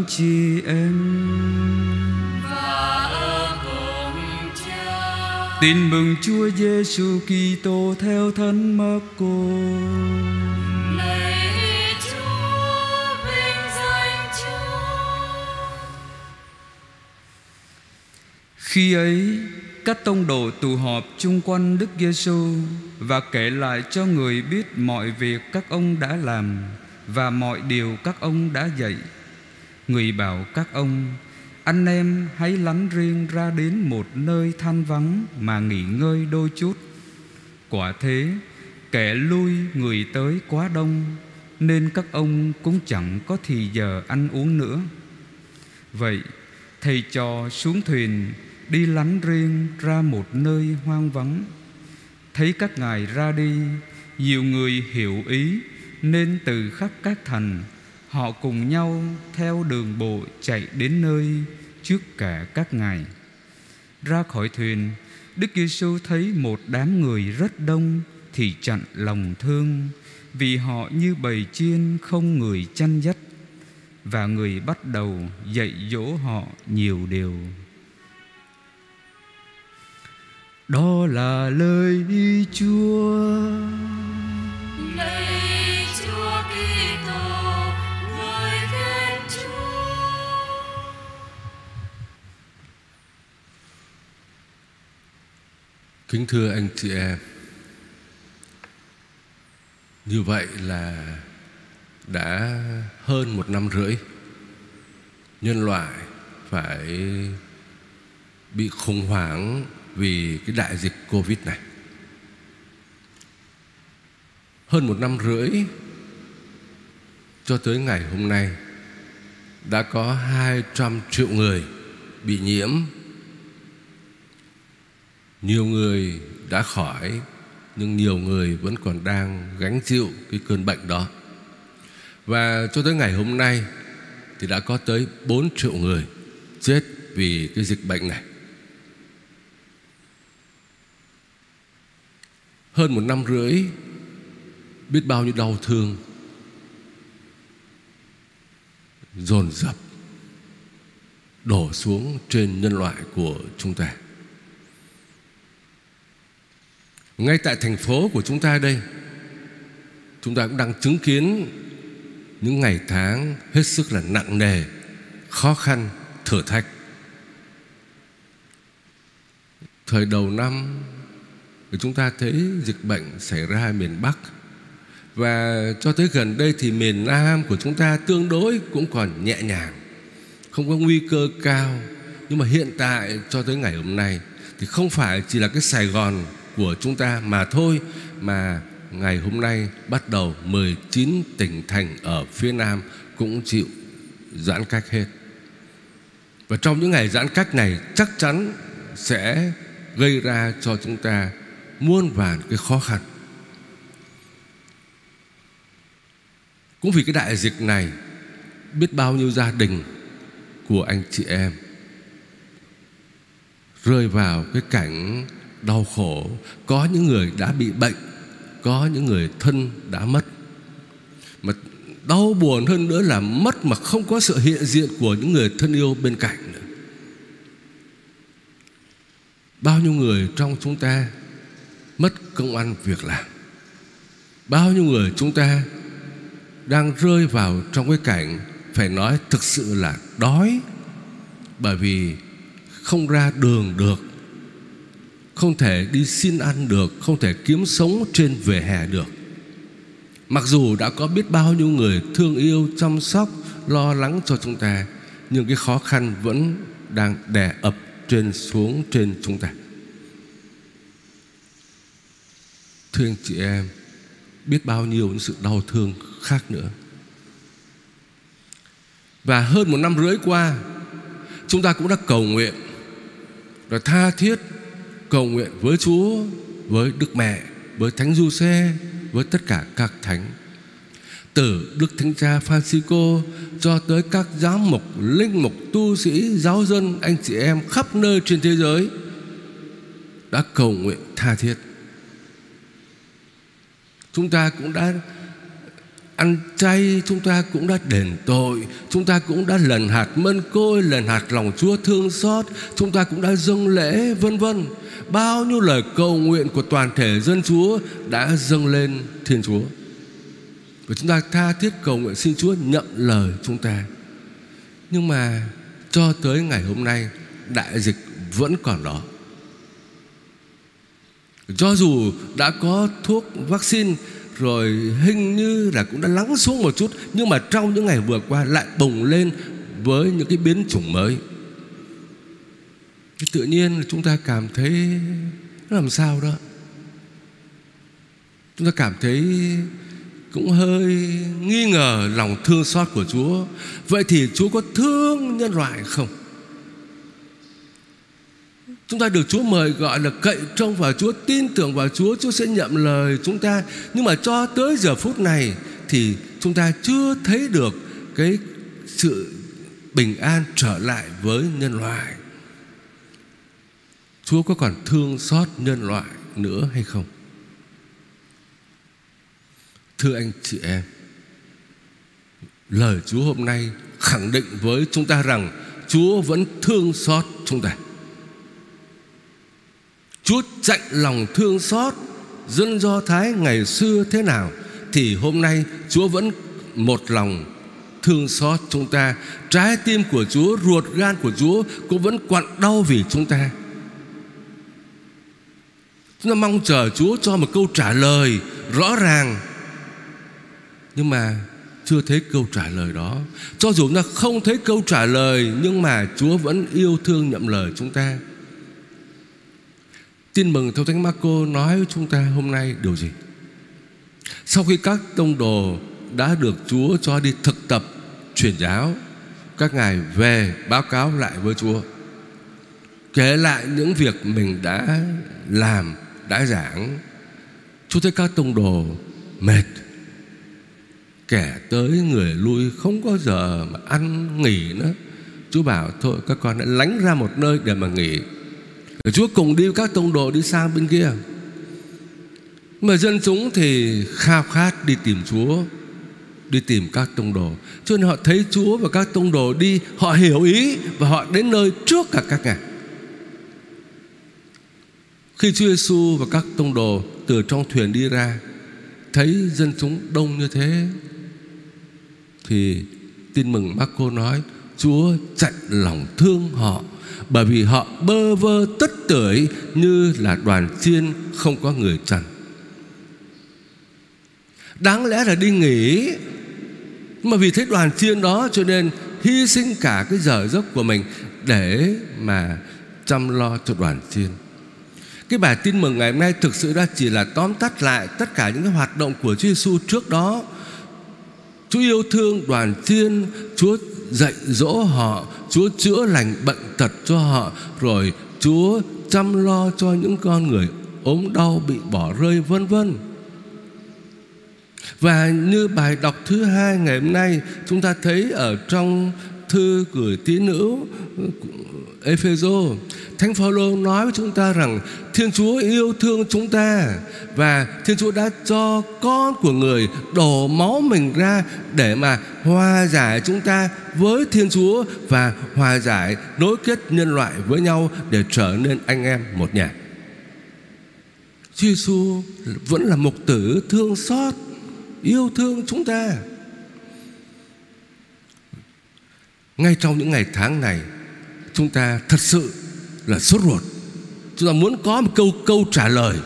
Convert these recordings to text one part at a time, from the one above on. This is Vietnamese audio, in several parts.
anh chị em và ở cùng Cha. Tin mừng Chúa Giêsu Kitô theo thân mắc cô Khi ấy, các tông đồ tụ họp chung quanh Đức Giêsu và kể lại cho người biết mọi việc các ông đã làm và mọi điều các ông đã dạy. Người bảo các ông, Anh em hãy lánh riêng ra đến một nơi than vắng Mà nghỉ ngơi đôi chút. Quả thế, Kẻ lui người tới quá đông, Nên các ông cũng chẳng có thì giờ ăn uống nữa. Vậy, thầy trò xuống thuyền, Đi lánh riêng ra một nơi hoang vắng. Thấy các ngài ra đi, Nhiều người hiểu ý, Nên từ khắp các thành Họ cùng nhau theo đường bộ chạy đến nơi trước cả các ngài. Ra khỏi thuyền, Đức Giêsu thấy một đám người rất đông thì chặn lòng thương vì họ như bầy chiên không người chăn dắt và người bắt đầu dạy dỗ họ nhiều điều. Đó là lời Chúa. Lời Kính thưa anh chị em, Như vậy là đã hơn một năm rưỡi, Nhân loại phải bị khủng hoảng vì cái đại dịch Covid này. Hơn một năm rưỡi cho tới ngày hôm nay, Đã có 200 triệu người bị nhiễm nhiều người đã khỏi, nhưng nhiều người vẫn còn đang gánh chịu cái cơn bệnh đó. Và cho tới ngày hôm nay thì đã có tới 4 triệu người chết vì cái dịch bệnh này. Hơn một năm rưỡi, biết bao nhiêu đau thương, dồn dập đổ xuống trên nhân loại của chúng ta. Ngay tại thành phố của chúng ta đây Chúng ta cũng đang chứng kiến Những ngày tháng hết sức là nặng nề Khó khăn, thử thách. Thời đầu năm Chúng ta thấy dịch bệnh xảy ra miền Bắc. Và cho tới gần đây thì miền Nam của chúng ta tương đối cũng còn nhẹ nhàng Không có nguy cơ cao. Nhưng mà hiện tại cho tới ngày hôm nay Thì không phải chỉ là cái Sài Gòn của chúng ta mà thôi mà ngày hôm nay bắt đầu 19 tỉnh thành ở phía Nam cũng chịu giãn cách hết. Và trong những ngày giãn cách này, chắc chắn sẽ gây ra cho chúng ta muôn vàn cái khó khăn. Cũng vì cái đại dịch này, biết bao nhiêu gia đình của anh chị em rơi vào cái cảnh đau khổ. Có những người đã bị bệnh, có những người thân đã mất. Mà đau buồn hơn nữa là mất mà không có sự hiện diện của những người thân yêu bên cạnh nữa. Bao nhiêu người trong chúng ta mất công ăn việc làm? Bao nhiêu người chúng ta đang rơi vào trong cái cảnh phải nói thực sự là đói, bởi vì không ra đường được không thể đi xin ăn được, không thể kiếm sống trên vỉa hè được. Mặc dù đã có biết bao nhiêu người thương yêu, chăm sóc, lo lắng cho chúng ta, nhưng cái khó khăn vẫn đang đè ập trên xuống trên chúng ta. Thưa anh chị em, biết bao nhiêu những sự đau thương khác nữa. Và hơn một năm rưỡi qua, chúng ta cũng đã cầu nguyện và tha thiết cầu nguyện với Chúa, với Đức Mẹ, với Thánh Du Xe, với tất cả các thánh. Từ Đức Thánh Cha Francisco cho tới các giám mục, linh mục, tu sĩ, giáo dân, anh chị em khắp nơi trên thế giới đã cầu nguyện tha thiết. Chúng ta cũng đã ăn chay chúng ta cũng đã đền tội, chúng ta cũng đã lần hạt mân côi, lần hạt lòng chúa thương xót, chúng ta cũng đã dâng lễ, vân vân. Bao nhiêu lời cầu nguyện của toàn thể dân chúa đã dâng lên thiên chúa. Và chúng ta tha thiết cầu nguyện xin chúa nhận lời chúng ta. Nhưng mà cho tới ngày hôm nay, đại dịch vẫn còn đó. Cho dù đã có thuốc vaccine rồi hình như là cũng đã lắng xuống một chút, nhưng mà trong những ngày vừa qua lại bùng lên với những cái biến chủng mới thì tự nhiên là chúng ta cảm thấy nó làm sao đó chúng ta cảm thấy cũng hơi nghi ngờ lòng thương xót của Chúa. Vậy thì Chúa có thương nhân loại không? Chúng ta được Chúa mời gọi là cậy trông vào Chúa, tin tưởng vào Chúa, Chúa sẽ nhậm lời chúng ta. Nhưng mà cho tới giờ phút này thì chúng ta chưa thấy được cái sự bình an trở lại với nhân loại. Chúa có còn thương xót nhân loại nữa hay không? Thưa anh chị em, lời Chúa hôm nay khẳng định với chúng ta rằng Chúa vẫn thương xót chúng ta. Chúa chạy lòng thương xót dân Do Thái ngày xưa thế nào thì hôm nay Chúa vẫn một lòng thương xót chúng ta. Trái tim của Chúa, ruột gan của Chúa cũng vẫn quặn đau vì chúng ta. Chúng ta mong chờ Chúa cho một câu trả lời rõ ràng Nhưng mà chưa thấy câu trả lời đó Cho dù chúng ta không thấy câu trả lời Nhưng mà Chúa vẫn yêu thương nhậm lời chúng ta Tin mừng theo Thánh Marco nói với chúng ta hôm nay điều gì? Sau khi các tông đồ đã được Chúa cho đi thực tập truyền giáo Các ngài về báo cáo lại với Chúa. Kể lại những việc mình đã làm, đã giảng Chúa thấy các tông đồ mệt. Kẻ tới người lui không có giờ mà ăn nghỉ nữa. Chúa bảo thôi các con hãy lánh ra một nơi để mà nghỉ. Rồi Chúa cùng đi các tông đồ đi sang bên kia. Mà dân chúng thì khao khát đi tìm Chúa, Đi tìm các tông đồ. Cho nên họ thấy Chúa và các tông đồ đi, Họ hiểu ý và họ đến nơi trước cả các ngài Khi Chúa Giêsu và các tông đồ từ trong thuyền đi ra, Thấy dân chúng đông như thế, thì tin mừng Marco nói Chúa chặn lòng thương họ, bởi vì họ bơ vơ tất tưởi như là đoàn chiên không có người chăn đáng lẽ là đi nghỉ, mà vì thấy đoàn chiên đó cho nên hy sinh cả cái giờ giấc của mình để mà chăm lo cho đoàn chiên. Cái bài tin mừng ngày hôm nay thực sự ra chỉ là tóm tắt lại tất cả những cái hoạt động của Chúa Giêsu trước đó. Chúa yêu thương đoàn chiên, Chúa dạy dỗ họ, Chúa chữa lành bệnh tật cho họ, Rồi Chúa chăm lo cho những con người ốm đau bị bỏ rơi, vân vân. Và như bài đọc thứ hai ngày hôm nay, chúng ta thấy ở trong thư gửi tín nữ Epheso, Thánh Phaolô nói với chúng ta rằng Thiên Chúa yêu thương chúng ta và Thiên Chúa đã cho con của người đổ máu mình ra để mà hòa giải chúng ta với Thiên Chúa và hòa giải nối kết nhân loại với nhau để trở nên anh em một nhà. Chúa Giêsu vẫn là mục tử thương xót, yêu thương chúng ta. Ngay trong những ngày tháng này chúng ta thật sự là sốt ruột. Chúng ta muốn có một câu câu trả lời.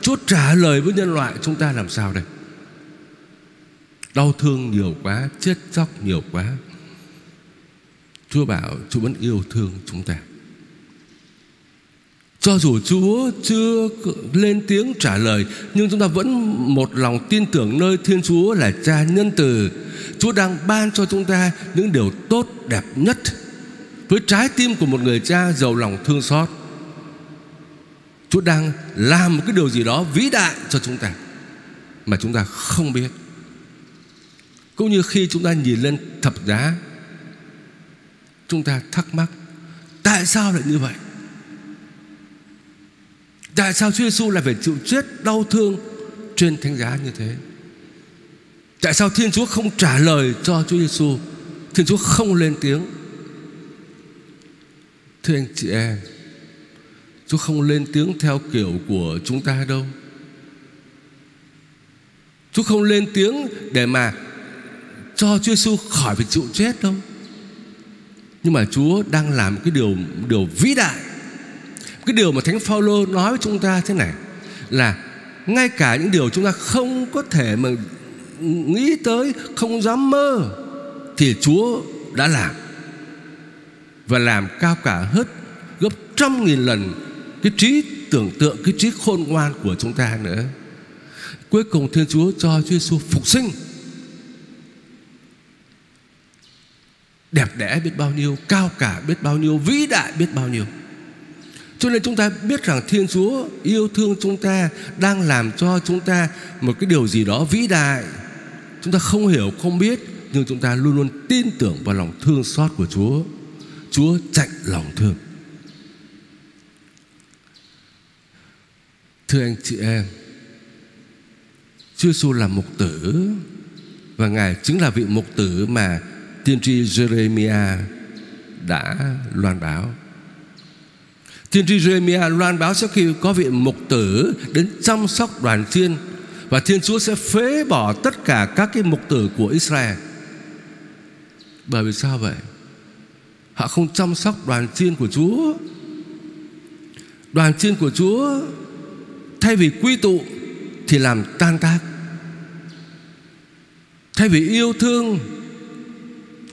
Chúa trả lời với nhân loại, chúng ta làm sao đây? Đau thương nhiều quá, Chết chóc nhiều quá. Chúa bảo, Chúa vẫn yêu thương chúng ta. Cho dù Chúa chưa lên tiếng trả lời, Nhưng chúng ta vẫn một lòng tin tưởng nơi Thiên Chúa là cha nhân từ. Chúa đang ban cho chúng ta những điều tốt đẹp nhất. Với trái tim của một người cha giàu lòng thương xót, Chúa đang làm một cái điều gì đó vĩ đại cho chúng ta Mà chúng ta không biết Cũng như khi chúng ta nhìn lên thập giá, Chúng ta thắc mắc, Tại sao lại như vậy Tại sao Chúa Giêsu lại phải chịu chết đau thương Trên thánh giá như thế Tại sao Thiên Chúa không trả lời cho Chúa Giêsu? Thiên Chúa không lên tiếng. Thưa anh chị em, Chúa không lên tiếng theo kiểu của chúng ta đâu. Chúa không lên tiếng để mà cho Chúa Giêsu khỏi phải chịu chết đâu. Nhưng mà Chúa đang làm cái điều điều vĩ đại. Cái điều mà Thánh Phaolô nói với chúng ta thế này là ngay cả những điều chúng ta không có thể mà nghĩ tới, không dám mơ thì Chúa đã làm và làm cao cả hết gấp trăm nghìn lần cái trí tưởng tượng, cái trí khôn ngoan của chúng ta nữa. Cuối cùng Thiên Chúa cho Chúa Giêsu phục sinh. Đẹp đẽ biết bao nhiêu, cao cả biết bao nhiêu, vĩ đại biết bao nhiêu. Cho nên chúng ta biết rằng Thiên Chúa yêu thương chúng ta đang làm cho chúng ta một cái điều gì đó vĩ đại. Chúng ta không hiểu, không biết nhưng chúng ta luôn luôn tin tưởng vào lòng thương xót của Chúa. Chúa chạy lòng thương. Thưa anh chị em, Chúa Giêsu là mục tử và Ngài chính là vị mục tử mà tiên tri Jeremiah đã loan báo. Tiên tri Jeremiah loan báo sau khi có vị mục tử đến chăm sóc đoàn chiên và Thiên Chúa sẽ phế bỏ tất cả các cái mục tử của Israel. Bởi vì sao vậy? Họ không chăm sóc đoàn chiên của Chúa. Đoàn chiên của Chúa, thay vì quy tụ thì làm tan tác. Thay vì yêu thương,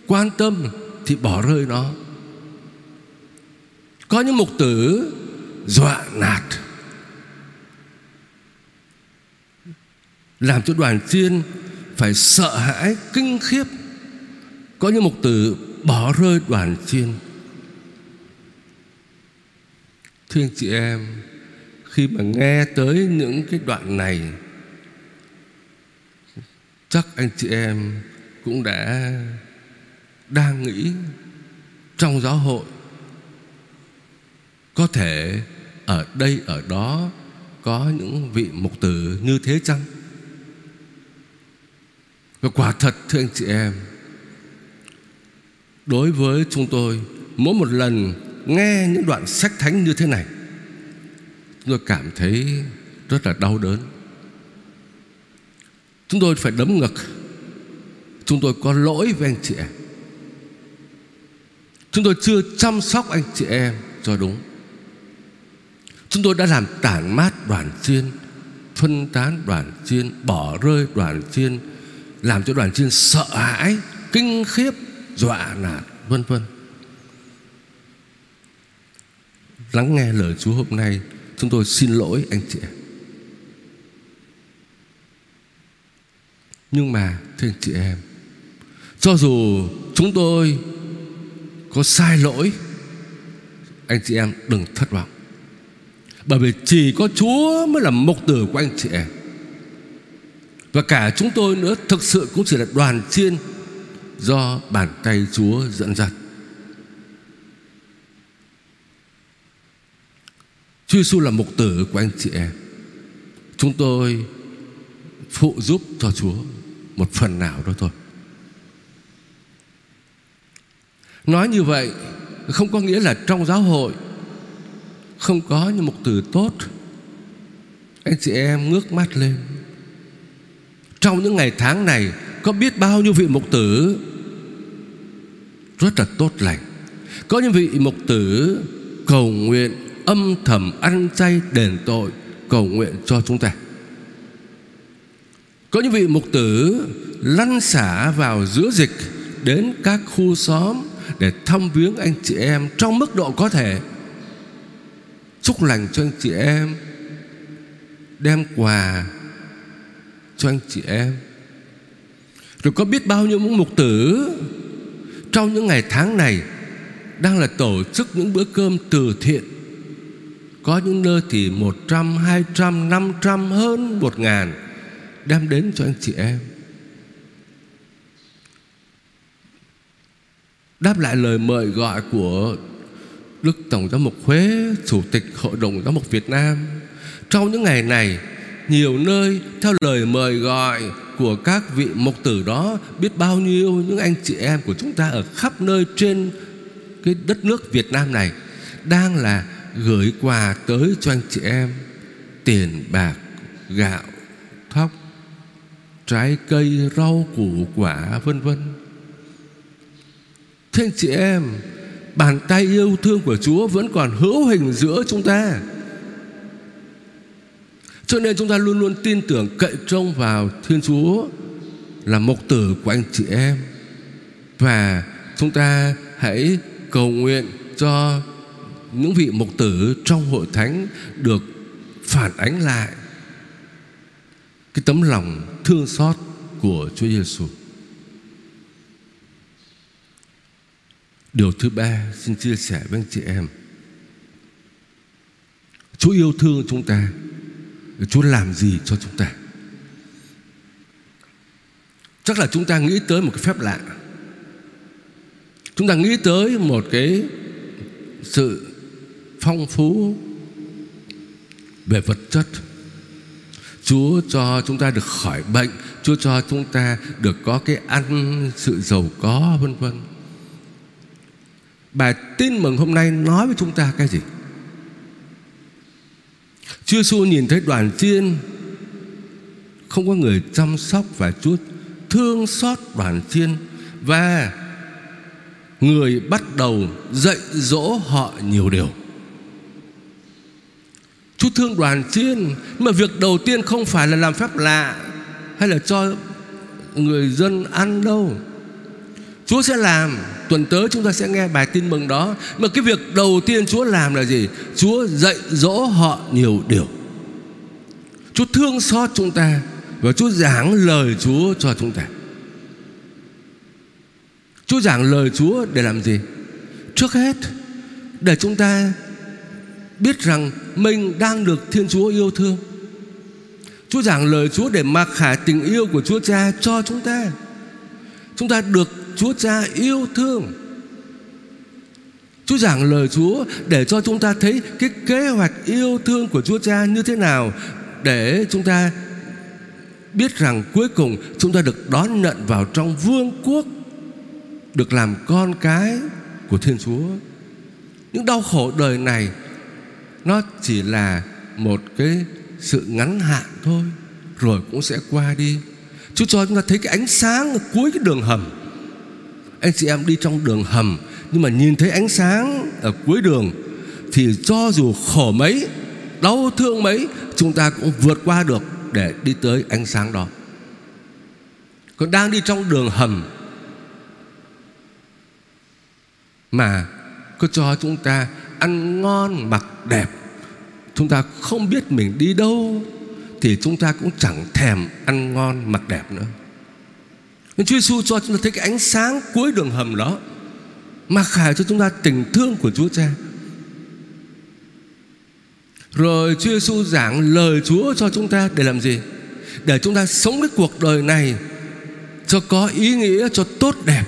quan tâm thì bỏ rơi nó. Có những mục tử dọa nạt, làm cho đoàn chiên phải sợ hãi, kinh khiếp có những mục tử bỏ rơi đoàn chiên thưa anh chị em, khi mà nghe tới những cái đoạn này, chắc anh chị em cũng đã đang nghĩ trong giáo hội. Có thể ở đây, ở đó có những vị mục tử như thế chăng? Và quả thật, thưa anh chị em Đối với chúng tôi, Mỗi một lần nghe những đoạn sách thánh như thế này Chúng tôi cảm thấy rất là đau đớn. Chúng tôi phải đấm ngực. Chúng tôi có lỗi với anh chị em. Chúng tôi chưa chăm sóc anh chị em cho đúng. Chúng tôi đã làm tản mát đoàn chiên, Phân tán đoàn chiên, Bỏ rơi đoàn chiên, Làm cho đoàn chiên sợ hãi, Kinh khiếp. Dọa nạt vân vân. Lắng nghe lời Chúa hôm nay, Chúng tôi xin lỗi anh chị em. Nhưng mà, thưa anh chị em, Cho dù chúng tôi có sai lỗi, Anh chị em đừng thất vọng. Bởi vì chỉ có Chúa mới là mục tử của anh chị em. Và cả chúng tôi nữa Thực sự cũng chỉ là đoàn chiên Do bàn tay Chúa dẫn dắt. Chúa Giêsu là mục tử của anh chị em. Chúng tôi phụ giúp cho Chúa Một phần nào đó thôi. Nói như vậy Không có nghĩa là trong giáo hội Không có những mục tử tốt. Anh chị em ngước mắt lên. Trong những ngày tháng này Có biết bao nhiêu vị mục tử rất là tốt lành. Có những vị mục tử Cầu nguyện âm thầm ăn chay đền tội Cầu nguyện cho chúng ta. Có những vị mục tử Lăn xả vào giữa dịch Đến các khu xóm để thăm viếng anh chị em trong mức độ có thể. Chúc lành cho anh chị em, đem quà cho anh chị em. Rồi có biết bao nhiêu những mục tử trong những ngày tháng này đang là tổ chức những bữa cơm từ thiện có những nơi thì một trăm, hai trăm, năm trăm hơn một ngàn đem đến cho anh chị em đáp lại lời mời gọi của Đức Tổng giám mục Huế, Chủ tịch Hội đồng giám mục Việt Nam. Trong những ngày này, nhiều nơi theo lời mời gọi của các vị mục tử đó biết bao nhiêu những anh chị em của chúng ta ở khắp nơi trên cái đất nước Việt Nam này đang là gửi quà tới cho anh chị em. Tiền bạc, gạo, thóc, trái cây, rau củ, quả, vân vân. Thế anh chị em, Bàn tay yêu thương của Chúa Vẫn còn hữu hình giữa chúng ta. Cho nên chúng ta luôn luôn tin tưởng Cậy trông vào Thiên Chúa Là mục tử của anh chị em. Và chúng ta hãy cầu nguyện cho những vị mục tử trong hội thánh được phản ánh lại cái tấm lòng thương xót của Chúa Giêsu. Điều thứ ba xin chia sẻ với anh chị em. Chúa yêu thương chúng ta. Chúa làm gì cho chúng ta? Chắc là chúng ta nghĩ tới một cái phép lạ. Chúng ta nghĩ tới một cái sự phong phú về vật chất. Chúa cho chúng ta được khỏi bệnh, Chúa cho chúng ta được có cái ăn, sự giàu có, vân vân. Bài tin mừng hôm nay nói với chúng ta cái gì? Chúa Giêsu nhìn thấy đoàn chiên Không có người chăm sóc Và Chúa thương xót đoàn chiên Và Người bắt đầu dạy dỗ họ nhiều điều. Chúa thương đoàn chiên mà việc đầu tiên không phải là làm phép lạ Hay là cho người dân ăn đâu. Chúa sẽ làm. Tuần tới chúng ta sẽ nghe bài tin mừng đó. Mà cái việc đầu tiên Chúa làm là gì? Chúa dạy dỗ họ nhiều điều. Chúa thương xót chúng ta Và Chúa giảng lời Chúa cho chúng ta. Chúa giảng lời Chúa để làm gì? Trước hết, Để chúng ta biết rằng Mình đang được Thiên Chúa yêu thương. Chúa giảng lời Chúa để mặc khải tình yêu của Chúa Cha cho chúng ta. Chúng ta được Chúa Cha yêu thương Chúa giảng lời Chúa để cho chúng ta thấy cái kế hoạch yêu thương của Chúa Cha như thế nào để chúng ta biết rằng cuối cùng chúng ta được đón nhận vào trong vương quốc, được làm con cái của Thiên Chúa. Những đau khổ đời này, nó chỉ là một cái sự ngắn hạn thôi, rồi cũng sẽ qua đi. Chúa cho chúng ta thấy cái ánh sáng ở cuối cái đường hầm anh chị em đi trong đường hầm, nhưng mà nhìn thấy ánh sáng ở cuối đường, thì cho dù khổ mấy, đau thương mấy, chúng ta cũng vượt qua được để đi tới ánh sáng đó. Còn đang đi trong đường hầm, mà có cho chúng ta ăn ngon mặc đẹp, chúng ta không biết mình đi đâu, thì chúng ta cũng chẳng thèm ăn ngon mặc đẹp nữa nên Chúa Giêsu cho chúng ta thấy cái ánh sáng cuối đường hầm đó Mặc khải cho chúng ta tình thương của Chúa Cha. Rồi Chúa Giêsu giảng lời Chúa cho chúng ta để làm gì? Để chúng ta sống cái cuộc đời này Cho có ý nghĩa cho tốt đẹp.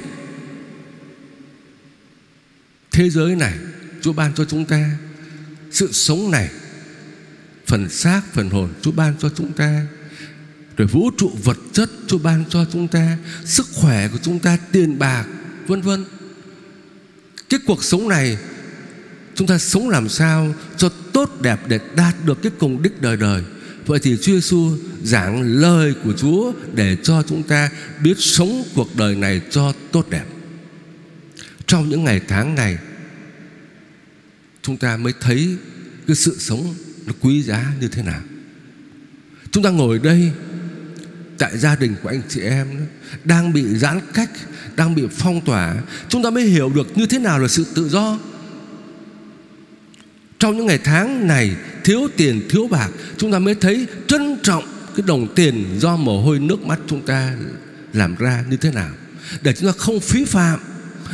Thế giới này Chúa ban cho chúng ta Sự sống này Phần xác, phần hồn Chúa ban cho chúng ta rồi vũ trụ vật chất cho ban cho chúng ta, sức khỏe của chúng ta, tiền bạc, vân vân. Cái cuộc sống này, chúng ta sống làm sao cho tốt đẹp để đạt được cái cùng đích đời đời? Vậy thì Chúa Giêsu giảng lời của Chúa để cho chúng ta biết sống cuộc đời này cho tốt đẹp. Trong những ngày tháng này, chúng ta mới thấy cái sự sống nó quý giá như thế nào. Chúng ta ngồi đây tại gia đình của anh chị em đó, đang bị giãn cách đang bị phong tỏa chúng ta mới hiểu được như thế nào là sự tự do. Trong những ngày tháng này thiếu tiền thiếu bạc chúng ta mới thấy trân trọng cái đồng tiền do mồ hôi nước mắt chúng ta làm ra như thế nào. Để chúng ta không phí phạm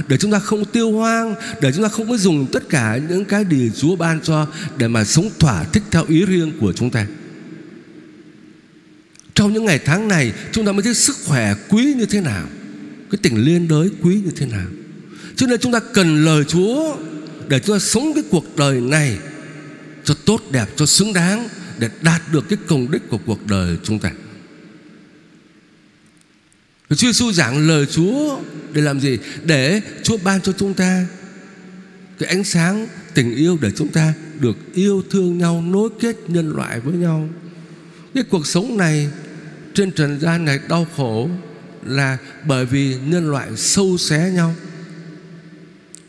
để chúng ta không tiêu hoang để chúng ta không có dùng tất cả những cái điều Chúa ban cho để mà sống thỏa thích theo ý riêng của chúng ta trong những ngày tháng này Chúng ta mới thấy sức khỏe quý như thế nào Cái tình liên đới quý như thế nào Cho nên chúng ta cần lời Chúa Để chúng ta sống cái cuộc đời này Cho tốt đẹp, cho xứng đáng Để đạt được cái công đích của cuộc đời chúng ta Chúa Giêsu giảng lời Chúa để làm gì? Để Chúa ban cho chúng ta cái ánh sáng tình yêu để chúng ta được yêu thương nhau, nối kết nhân loại với nhau. Cái cuộc sống này trên trần gian này đau khổ là bởi vì nhân loại sâu xé nhau.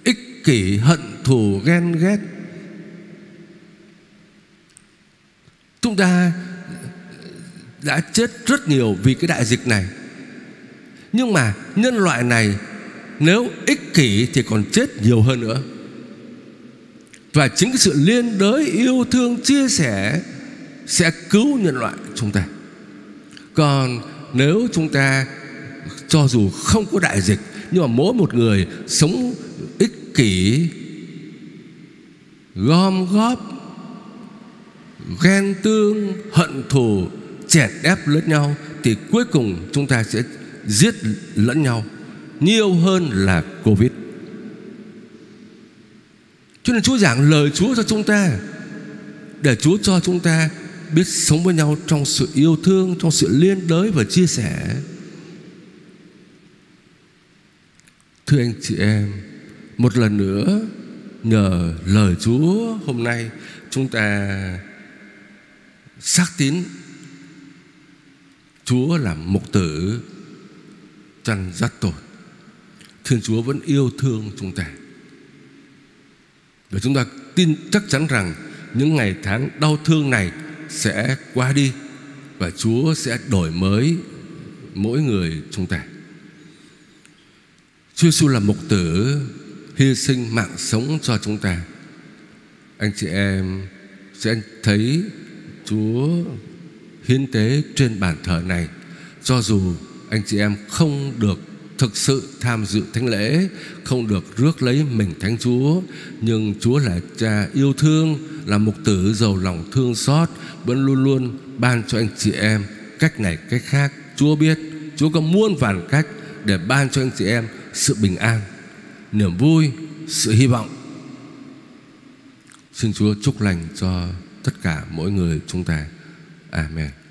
Ích kỷ, hận thù, ghen ghét. Chúng ta đã chết rất nhiều vì cái đại dịch này. Nhưng mà nhân loại này nếu ích kỷ thì còn chết nhiều hơn nữa. Và chính cái sự liên đới, yêu thương, chia sẻ sẽ cứu nhân loại chúng ta còn nếu chúng ta cho dù không có đại dịch, nhưng mà mỗi một người sống ích kỷ, gom góp, ghen tương, hận thù, chèn ép lẫn nhau, thì cuối cùng chúng ta sẽ giết lẫn nhau nhiều hơn là covid. Cho nên chúa giảng lời chúa cho chúng ta, để chúa cho chúng ta biết sống với nhau trong sự yêu thương, trong sự liên đới và chia sẻ. Thưa anh chị em, một lần nữa, nhờ lời chúa, hôm nay chúng ta xác tín chúa là mục tử chăn dắt tội. Thiên chúa vẫn yêu thương chúng ta. Và chúng ta tin chắc chắn rằng những ngày tháng đau thương này sẽ qua đi và Chúa sẽ đổi mới mỗi người chúng ta. Chúa Giêsu là mục tử hy sinh mạng sống cho chúng ta. Anh chị em sẽ thấy Chúa hiến tế trên bàn thờ này, cho dù anh chị em không được thực sự tham dự thánh lễ, không được rước lấy mình thánh chúa, nhưng chúa là cha yêu thương, là mục tử giàu lòng thương xót, vẫn luôn luôn ban cho anh chị em cách này cách khác. Chúa biết, chúa có muôn vàn cách để ban cho anh chị em sự bình an, niềm vui, sự hy vọng. Xin chúa chúc lành cho tất cả mỗi người chúng ta. Amen.